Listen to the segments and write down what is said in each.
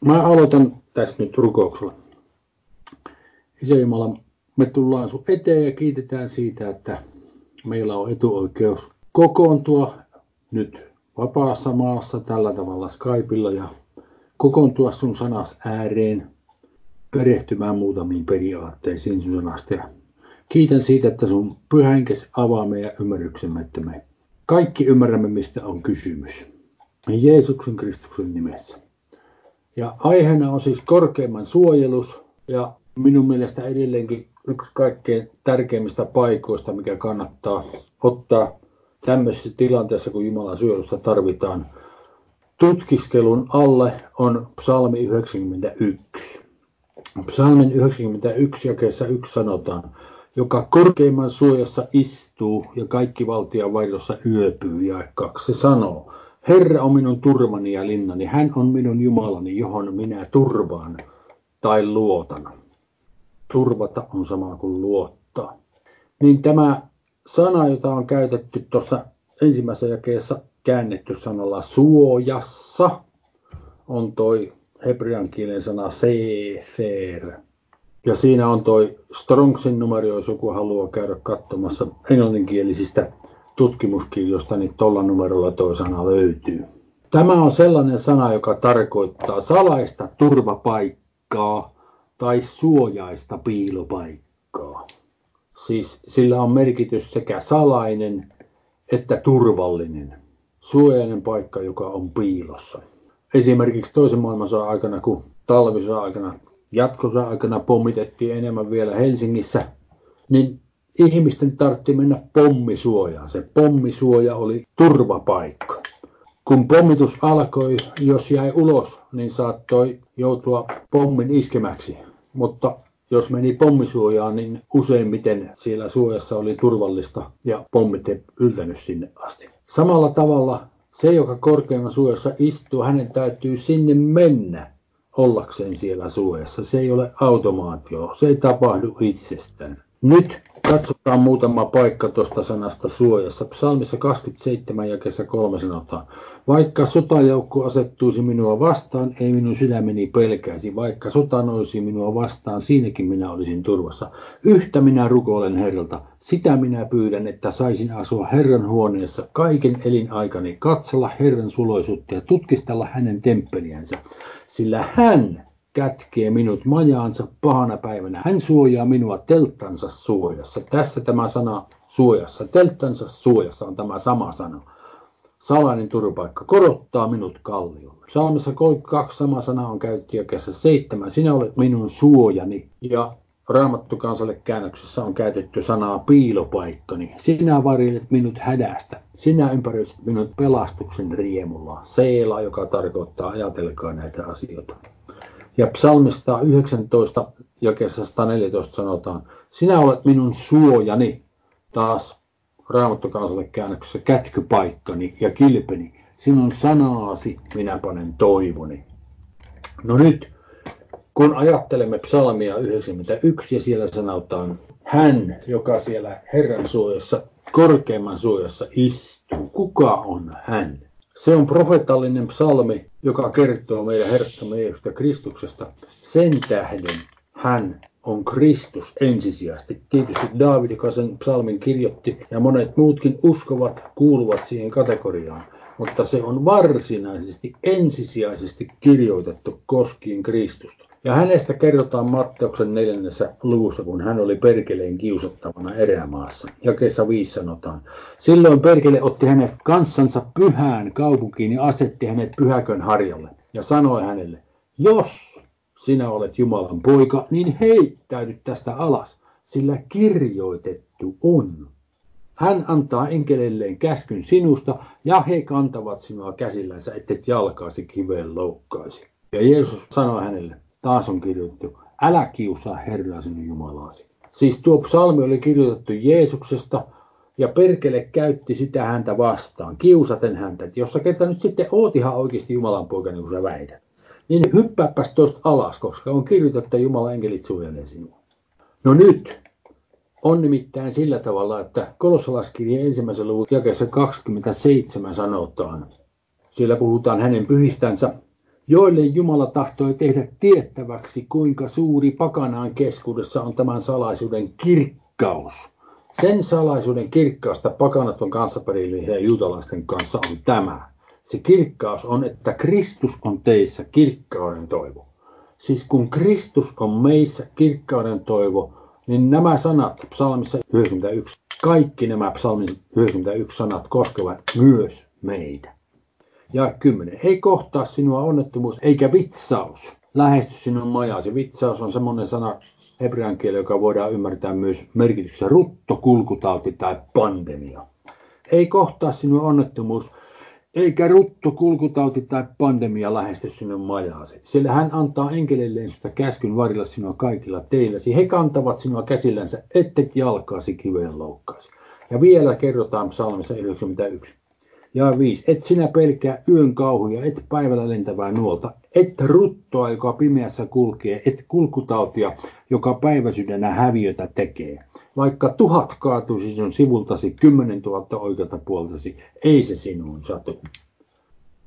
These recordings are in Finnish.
Mä aloitan tässä nyt rukouksella. Isä Jumala, me tullaan sun eteen ja kiitetään siitä, että meillä on etuoikeus kokoontua nyt vapaassa maassa tällä tavalla Skypeilla ja kokoontua sun sanas ääreen, perehtymään muutamiin periaatteisiin sun sanasta. Ja kiitän siitä, että sun pyhänkes avaa meidän ymmärryksemme, että me kaikki ymmärrämme, mistä on kysymys. Jeesuksen Kristuksen nimessä. Ja aiheena on siis korkeimman suojelus ja minun mielestä edelleenkin yksi kaikkein tärkeimmistä paikoista, mikä kannattaa ottaa tämmöisessä tilanteessa, kun Jumalan suojelusta tarvitaan tutkiskelun alle, on psalmi 91. Psalmin 91 jakeessa yksi sanotaan, joka korkeimman suojassa istuu ja kaikki valtian vaihdossa yöpyy. Ja kaksi se sanoo, Herra on minun turvani ja linnani, hän on minun Jumalani, johon minä turvaan tai luotan. Turvata on sama kuin luottaa. Niin tämä sana, jota on käytetty tuossa ensimmäisessä jakeessa käännetty sanalla suojassa, on toi hebrean kielen sana sefer. Ja siinä on toi Strongsin numero, jos joku haluaa käydä katsomassa englanninkielisistä tutkimuskirjoista, niin tuolla numerolla tuo sana löytyy. Tämä on sellainen sana, joka tarkoittaa salaista turvapaikkaa tai suojaista piilopaikkaa. Siis sillä on merkitys sekä salainen että turvallinen, suojainen paikka, joka on piilossa. Esimerkiksi toisen maailmansodan aikana, kun talvisodan aikana, jatkosodan aikana pommitettiin enemmän vielä Helsingissä, niin ihmisten tartti mennä pommisuojaan. Se pommisuoja oli turvapaikka. Kun pommitus alkoi, jos jäi ulos, niin saattoi joutua pommin iskemäksi. Mutta jos meni pommisuojaan, niin useimmiten siellä suojassa oli turvallista ja pommit ei yltänyt sinne asti. Samalla tavalla se, joka korkeimman suojassa istuu, hänen täytyy sinne mennä ollakseen siellä suojassa. Se ei ole automaatio, se ei tapahdu itsestään. Nyt Katsotaan muutama paikka tuosta sanasta suojassa. Psalmissa 27 ja kesä 3 sanotaan. Vaikka sotajoukko asettuisi minua vastaan, ei minun sydämeni pelkäisi. Vaikka sota noisi minua vastaan, siinäkin minä olisin turvassa. Yhtä minä rukoilen Herralta. Sitä minä pyydän, että saisin asua Herran huoneessa kaiken elinaikani, katsella Herran suloisuutta ja tutkistella hänen temppeliänsä. Sillä hän kätkee minut majaansa pahana päivänä. Hän suojaa minua telttansa suojassa. Tässä tämä sana suojassa. Telttansa suojassa on tämä sama sana. Salainen turvapaikka korottaa minut kalliolle. Saamassa 32 sama sana on käytetty jakessa 7. Sinä olet minun suojani. Ja Raamattu kansalle käännöksessä on käytetty sanaa piilopaikkani. Sinä varjelet minut hädästä. Sinä ympäröit minut pelastuksen riemulla. Seela, joka tarkoittaa ajatelkaa näitä asioita. Ja psalmista 19 jakeessa 114 sanotaan, sinä olet minun suojani, taas raamattokansalle käännöksessä kätkypaikkani ja kilpeni, sinun sanaasi minä panen toivoni. No nyt, kun ajattelemme psalmia 91 ja siellä sanotaan, hän, joka siellä Herran suojassa, korkeimman suojassa istuu, kuka on hän? Se on profetallinen psalmi, joka kertoo meidän Herrastamme Jeesusta Kristuksesta. Sen tähden hän on Kristus ensisijaisesti. Tietysti Daavid, joka sen psalmin kirjoitti, ja monet muutkin uskovat, kuuluvat siihen kategoriaan. Mutta se on varsinaisesti, ensisijaisesti kirjoitettu koskien Kristusta. Ja hänestä kerrotaan Matteuksen neljännessä luvussa, kun hän oli perkeleen kiusattavana erämaassa. Jakeessa viisi sanotaan. Silloin perkele otti hänet kanssansa pyhään kaupunkiin ja asetti hänet pyhäkön harjalle. Ja sanoi hänelle, jos sinä olet Jumalan poika, niin heittäydy tästä alas, sillä kirjoitettu on. Hän antaa enkeleilleen käskyn sinusta, ja he kantavat sinua käsillänsä, ettet jalkaasi kiveen loukkaisi. Ja Jeesus sanoi hänelle, taas on kirjoitettu, älä kiusaa Herraa sinun Jumalasi. Siis tuo psalmi oli kirjoitettu Jeesuksesta, ja perkele käytti sitä häntä vastaan, kiusaten häntä, että jos sä kerta nyt sitten oot ihan oikeasti Jumalan poika, niin kuin sä väität, niin hyppääpäs tuosta alas, koska on kirjoitettu, että Jumalan enkelit suojelee sinua. No nyt on nimittäin sillä tavalla, että kolossalaskirjan ensimmäisen luvun jakeessa 27 sanotaan, siellä puhutaan hänen pyhistänsä, joille Jumala tahtoi tehdä tiettäväksi, kuinka suuri pakanaan keskuudessa on tämän salaisuuden kirkkaus. Sen salaisuuden kirkkausta pakanat on kanssaperillinen ja juutalaisten kanssa on tämä. Se kirkkaus on, että Kristus on teissä kirkkauden toivo. Siis kun Kristus on meissä kirkkauden toivo, niin nämä sanat psalmissa 91, kaikki nämä psalmin 91 sanat koskevat myös meitä. Ja 10. Ei kohtaa sinua onnettomuus eikä vitsaus. Lähesty sinun majasi. Vitsaus on semmoinen sana hebrean kieli, joka voidaan ymmärtää myös merkityksessä rutto, kulkutauti tai pandemia. Ei kohtaa sinua onnettomuus eikä rutto, kulkutauti tai pandemia lähesty sinun majaasi. Sillä hän antaa enkelilleen sinusta käskyn varilla sinua kaikilla teilläsi. He kantavat sinua käsillänsä, ettet jalkaasi kiveen loukkaasi. Ja vielä kerrotaan psalmissa 91. Ja 5. Et sinä pelkää yön kauhuja, et päivällä lentävää nuolta, et ruttoa, joka pimeässä kulkee, et kulkutautia, joka päiväsydänä häviötä tekee. Vaikka tuhat kaatuisi sinun sivultasi, kymmenen tuhatta oikealta puoltasi, ei se sinuun satu.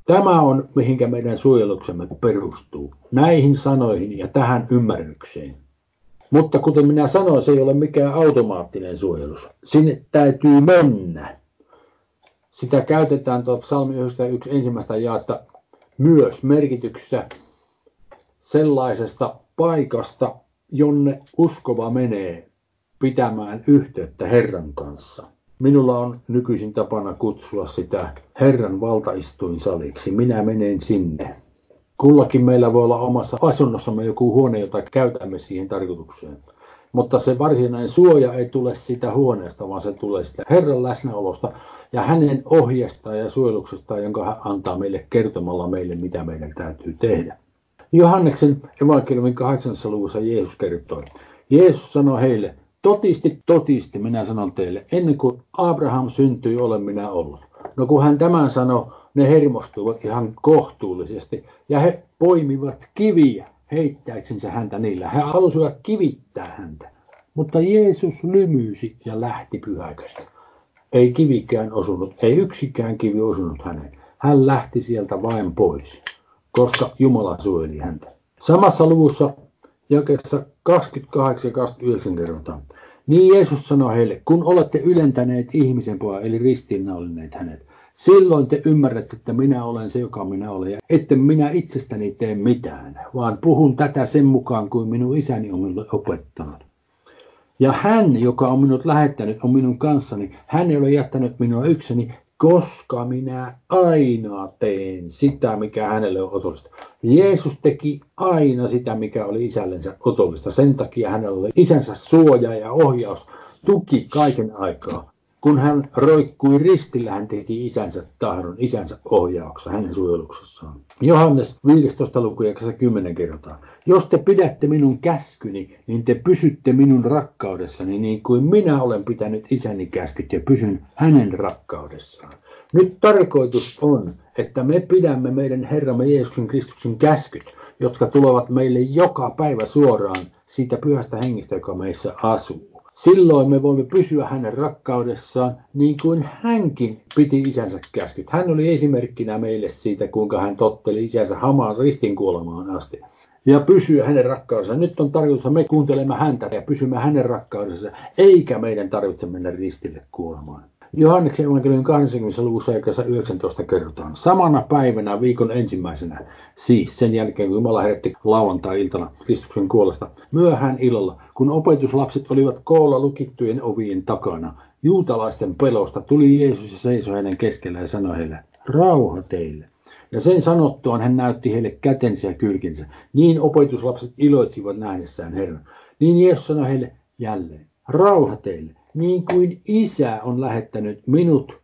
Tämä on, mihinkä meidän suojeluksemme perustuu. Näihin sanoihin ja tähän ymmärrykseen. Mutta kuten minä sanoin, se ei ole mikään automaattinen suojelus. Sinne täytyy mennä. Sitä käytetään tuo psalmi 91 ensimmäistä jaetta myös merkityksessä sellaisesta paikasta, jonne uskova menee pitämään yhteyttä Herran kanssa. Minulla on nykyisin tapana kutsua sitä Herran valtaistuinsaliksi. Minä menen sinne. Kullakin meillä voi olla omassa asunnossamme joku huone, jota käytämme siihen tarkoitukseen. Mutta se varsinainen suoja ei tule sitä huoneesta, vaan se tulee sitä Herran läsnäolosta ja hänen ohjeestaan ja suojeluksestaan, jonka hän antaa meille kertomalla meille, mitä meidän täytyy tehdä. Johanneksen evankeliumin 8. luvussa Jeesus kertoi. Jeesus sanoi heille, Totisti, totisti, minä sanon teille, ennen kuin Abraham syntyi, olen minä ollut. No kun hän tämän sanoi, ne hermostuivat ihan kohtuullisesti ja he poimivat kiviä heittääksensä häntä niillä. He halusivat kivittää häntä. Mutta Jeesus lymyysi ja lähti pyhäköstä. Ei kivikään osunut, ei yksikään kivi osunut häneen. Hän lähti sieltä vain pois, koska Jumala suojeli häntä. Samassa luvussa jakeessa 28 ja 29 kerrotaan. Niin Jeesus sanoi heille, kun olette ylentäneet ihmisen pojan, eli ristiinnaulineet hänet, silloin te ymmärrätte, että minä olen se, joka minä olen, ja että minä itsestäni tee mitään, vaan puhun tätä sen mukaan, kuin minun isäni on minulle opettanut. Ja hän, joka on minut lähettänyt, on minun kanssani. Hän ei ole jättänyt minua ykseni, koska minä aina teen sitä, mikä hänelle on otollista. Jeesus teki aina sitä, mikä oli isällensä otollista. Sen takia hänellä oli isänsä suoja ja ohjaus, tuki kaiken aikaa. Kun hän roikkui ristillä, hän teki isänsä tahdon, isänsä ohjauksessa, hänen suojeluksessaan. Johannes 15. luku ja 10 kerrotaan. Jos te pidätte minun käskyni, niin te pysytte minun rakkaudessani, niin kuin minä olen pitänyt isäni käskyt ja pysyn hänen rakkaudessaan. Nyt tarkoitus on, että me pidämme meidän Herramme Jeesuksen Kristuksen käskyt, jotka tulevat meille joka päivä suoraan siitä pyhästä hengestä, joka meissä asuu. Silloin me voimme pysyä hänen rakkaudessaan niin kuin hänkin piti isänsä käskyt. Hän oli esimerkkinä meille siitä, kuinka hän totteli isänsä hamaan ristin kuolemaan asti. Ja pysyä hänen rakkaudessaan. Nyt on tarkoitus, että me kuuntelemme häntä ja pysymme hänen rakkaudessaan, eikä meidän tarvitse mennä ristille kuolemaan. Johanneksen evankeliumin 20. luvussa 19 kerrotaan. Samana päivänä viikon ensimmäisenä, siis sen jälkeen kun Jumala herätti lauantai-iltana Kristuksen kuolesta, myöhään illalla, kun opetuslapset olivat koolla lukittujen ovien takana, juutalaisten pelosta tuli Jeesus ja seisoi heidän keskellä ja sanoi heille, rauha teille. Ja sen sanottuaan hän näytti heille kätensä ja kylkinsä. Niin opetuslapset iloitsivat nähdessään Herran. Niin Jeesus sanoi heille jälleen, rauha teille. Niin kuin isä on lähettänyt minut,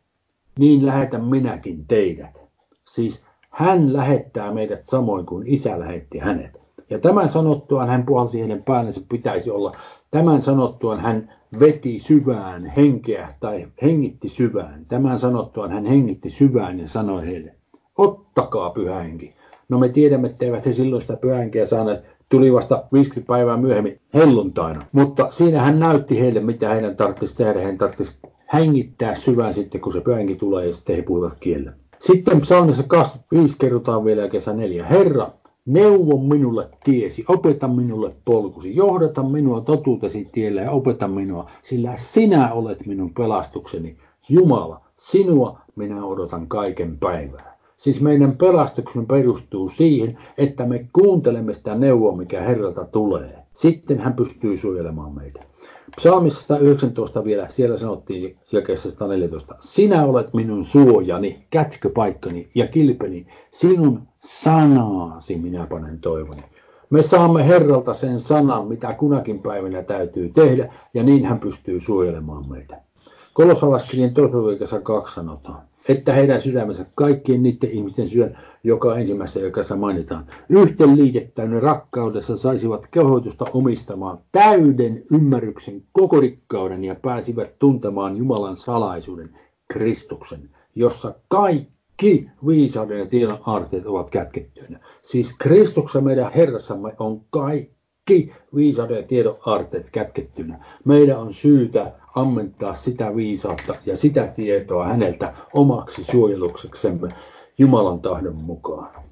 niin lähetän minäkin teidät. Siis hän lähettää meidät samoin kuin isä lähetti hänet. Ja tämän sanottuaan hän puhalsi heidän päällensä pitäisi olla. Tämän sanottuaan hän veti syvään henkeä tai hengitti syvään. Tämän sanottuaan hän hengitti syvään ja sanoi heille, ottakaa pyhähenki. No me tiedämme, että eivät he silloin sitä pyhähenkeä saaneet, tuli vasta 50 päivää myöhemmin helluntaina. Mutta siinä hän näytti heille, mitä heidän tarvitsisi tehdä. Heidän tarvitsisi hengittää syvään sitten, kun se pyhänkin tulee ja sitten he puhuvat kielellä. Sitten psalmissa 25 kerrotaan vielä kesä neljä. Herra, neuvo minulle tiesi, opeta minulle polkusi, johdata minua totuutesi tielle ja opeta minua, sillä sinä olet minun pelastukseni. Jumala, sinua minä odotan kaiken päivää. Siis meidän pelastuksemme perustuu siihen, että me kuuntelemme sitä neuvoa, mikä Herralta tulee. Sitten hän pystyy suojelemaan meitä. Psalmissa 119 vielä, siellä sanottiin jakeessa 114. Sinä olet minun suojani, kätköpaikkani ja kilpeni. Sinun sanaasi minä panen toivoni. Me saamme Herralta sen sanan, mitä kunakin päivänä täytyy tehdä, ja niin hän pystyy suojelemaan meitä. Kolosalaiskirjan toisessa kaksi sanotaan että heidän sydämensä, kaikkien niiden ihmisten sydän, joka ensimmäisessä jakassa mainitaan, yhten liitettäyden rakkaudessa saisivat kehoitusta omistamaan täyden ymmärryksen koko rikkauden ja pääsivät tuntemaan Jumalan salaisuuden, Kristuksen, jossa kaikki viisauden ja tiedon aarteet ovat kätkettyinä. Siis Kristuksen meidän Herrassamme on kaikki viisauden ja tiedon aarteet kätkettynä. Meidän on syytä ammentaa sitä viisautta ja sitä tietoa häneltä omaksi suojelukseksemme Jumalan tahdon mukaan.